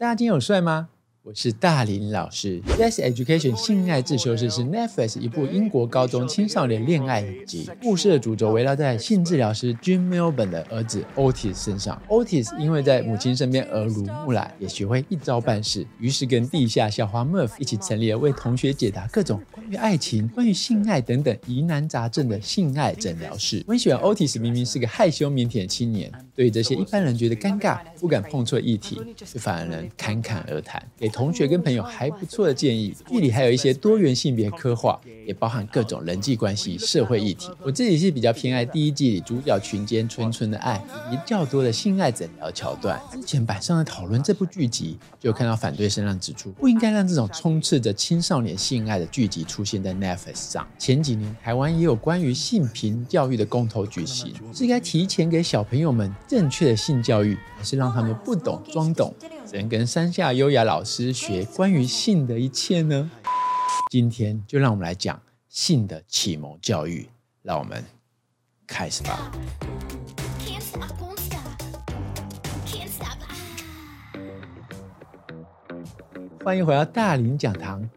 大家今天有帅吗？我是大林老师。Sex Education 性爱自修室是 Netflix 一部英国高中青少年恋爱影集。故事的主轴围绕在性治疗师 Jim Milburn 的儿子 Otis 身上。Otis 因为在母亲身边耳濡目染，也学会一招半式，于是跟地下校花 Murph 一起成立了为同学解答各种关于爱情、关于性爱等等疑难杂症的性爱诊疗室。我很喜欢 Otis，明明是个害羞腼腆的青年，对于这些一般人觉得尴尬、不敢碰触的议题，却反而能侃侃而谈，给同学跟朋友还不错的建议。剧里还有一些多元性别刻画，也包含各种人际关系、社会议题。我自己是比较偏爱第一季里主角群间纯纯的爱，以及较多的性爱诊疗桥段。之前板上的讨论这部剧集，就看到反对声浪指出，不应该让这种充斥着青少年性爱的剧集出现在 Netflix 上。前几年台湾也有关于性平教育的公投举行，是该提前给小朋友们正确的性教育，还是让他们不懂装懂？只能跟山下优雅老师学关于性的一切呢？今天就让我们来讲性的启蒙教育，让我们开始吧。欢迎回到大林讲堂，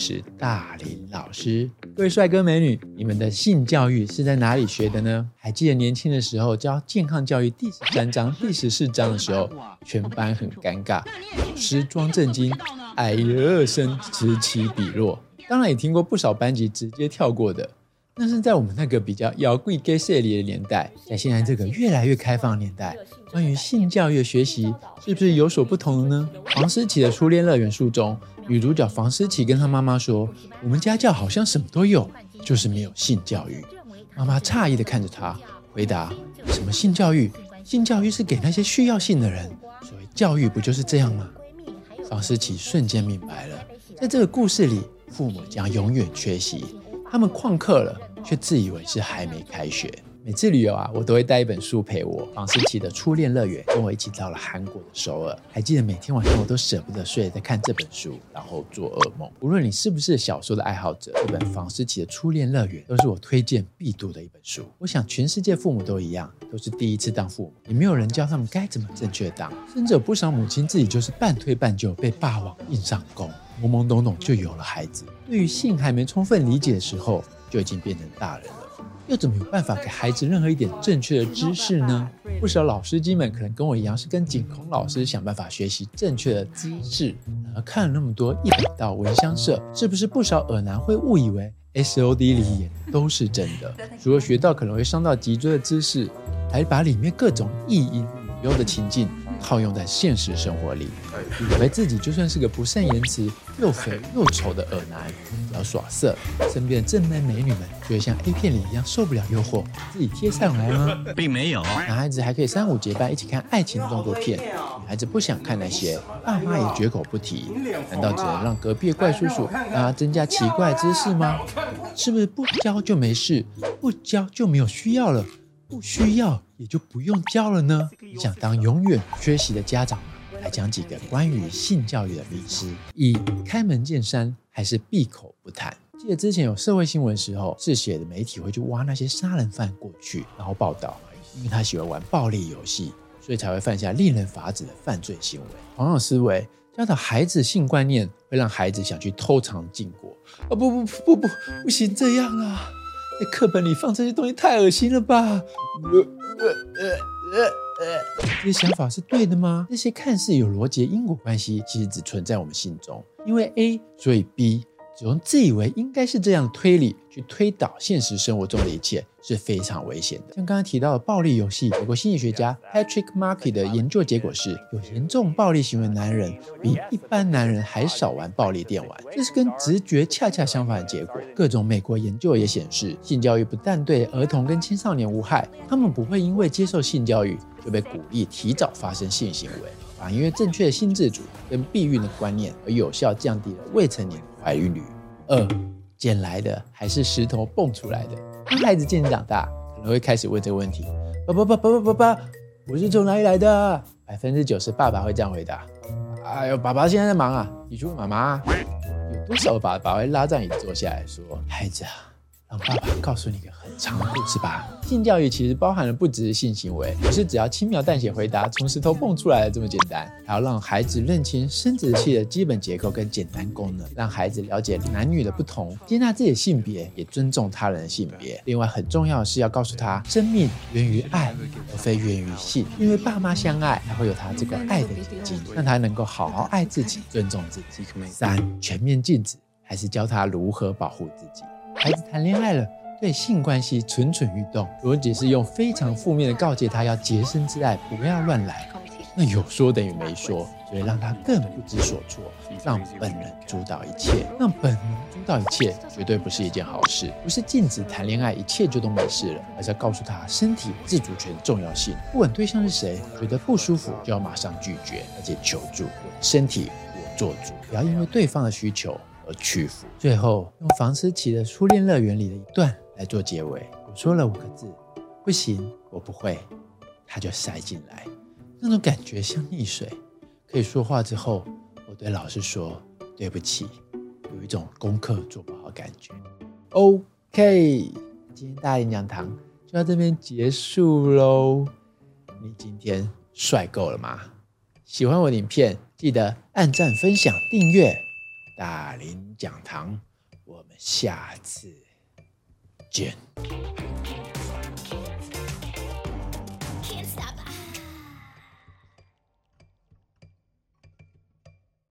是大林老师。各位帅哥美女，你们的性教育是在哪里学的呢？还记得年轻的时候教健康教育第十三章、第十四章的时候，全班很尴尬，老师装震惊，哎呀声此起彼落。当然也听过不少班级直接跳过的。那是在我们那个比较摇滚 gay 势力的年代，在现在这个越来越开放年代，关于性教育的学习是不是有所不同呢？房思琪的初恋乐园书中，女主角房思琪跟她妈妈说：“我们家教好像什么都有，就是没有性教育。”妈妈诧异的看着她，回答：“什么性教育？性教育是给那些需要性的人。所谓教育不就是这样吗？”房思琪瞬间明白了，在这个故事里，父母将永远缺席，他们旷课了。却自以为是还没开学。每次旅游啊，我都会带一本书陪我。房思琪的初恋乐园跟我一起到了韩国的首尔。还记得每天晚上我都舍不得睡，在看这本书，然后做噩梦。无论你是不是小说的爱好者，这本房思琪的初恋乐园都是我推荐必读的一本书。我想全世界父母都一样，都是第一次当父母，也没有人教他们该怎么正确当。甚至有不少母亲自己就是半推半就，被霸王硬上弓，懵懵懂懂就有了孩子。对于性还没充分理解的时候，就已经变成大人了，又怎么有办法给孩子任何一点正确的知识呢？不少老司机们可能跟我一样，是跟景空老师想办法学习正确的姿势。而看了那么多一百道闻香社，是不是不少耳男会误以为 SOD 里演都是真的？除了学到可能会伤到脊椎的姿势，还把里面各种意淫女优的情境套用在现实生活里，以为自己就算是个不善言辞、又肥又丑的恶男，只要耍色，身边的正妹美女们就会像 A 片里一样受不了诱惑，自己贴上来吗？并没有。男孩子还可以三五结伴一起看爱情动作片，女孩子不想看那些，爸妈也绝口不提。难道只能让隔壁的怪叔叔让他增加奇怪的姿势吗？是不是不教就没事？不教就没有需要了？不需要也就不用教了呢？你想当永远缺席的家长吗？来讲几个关于性教育的迷思：一、开门见山还是闭口不谈？记得之前有社会新闻时候，是写的媒体会去挖那些杀人犯过去，然后报道，因为他喜欢玩暴力游戏，所以才会犯下令人发指的犯罪行为。同样思维，教导孩子性观念，会让孩子想去偷尝禁果。啊不不不不不，不行这样啊！在课本里放这些东西太恶心了吧？呃呃呃呃，这些想法是对的吗？那些看似有逻辑的因果关系，其实只存在我们心中，因为 A 所以 B。只用自以为应该是这样的推理去推导现实生活中的一切是非常危险的。像刚刚提到的暴力游戏，美国心理学家 Patrick Markey 的研究结果是，有严重暴力行为的男人比一般男人还少玩暴力电玩，这是跟直觉恰恰相反的结果。各种美国研究也显示，性教育不但对儿童跟青少年无害，他们不会因为接受性教育就被鼓励提早发生性行为，反而因为正确的性自主跟避孕的观念而有效降低了未成年怀孕率。二，捡来的还是石头蹦出来的？当孩子渐渐长大，可能会开始问这个问题：爸爸爸爸爸爸爸，我是从哪里来的？百分之九十爸爸会这样回答：哎呦，爸爸现在在忙啊，你去问妈妈。有多少爸爸会拉着你坐下来说：孩子啊，让爸爸告诉你一个很长的故事吧。性教育其实包含了不只是性行为，不是只要轻描淡写回答从石头蹦出来的这么简单，还要让孩子认清生殖器的基本结构跟简单功能，让孩子了解男女的不同，接纳自己的性别，也尊重他人的性别。另外很重要的是要告诉他，生命源于爱，而非源于性。因为爸妈相爱，才会有他这个爱的结晶，让他能够好好爱自己，尊重自己。三，全面禁止，还是教他如何保护自己。孩子谈恋爱了，对性关系蠢蠢欲动，如果只是用非常负面的告诫他要洁身自爱，不要乱来，那有说等于没说，所以让他更不知所措，让本能主导一切，让本能主导一切，绝对不是一件好事。不是禁止谈恋爱，一切就都没事了，而是要告诉他身体自主权的重要性。不管对象是谁，觉得不舒服就要马上拒绝，而且求助。身体我做主，不要因为对方的需求。屈服。最后用房思琪的《初恋乐园》里的一段来做结尾。我说了五个字：“不行，我不会。”他就塞进来，那种感觉像溺水。可以说话之后，我对老师说：“对不起。”有一种功课做不好感觉。OK，今天大演讲堂就到这边结束喽。你今天帅够了吗？喜欢我的影片，记得按赞、分享、订阅。大林讲堂，我们下次见。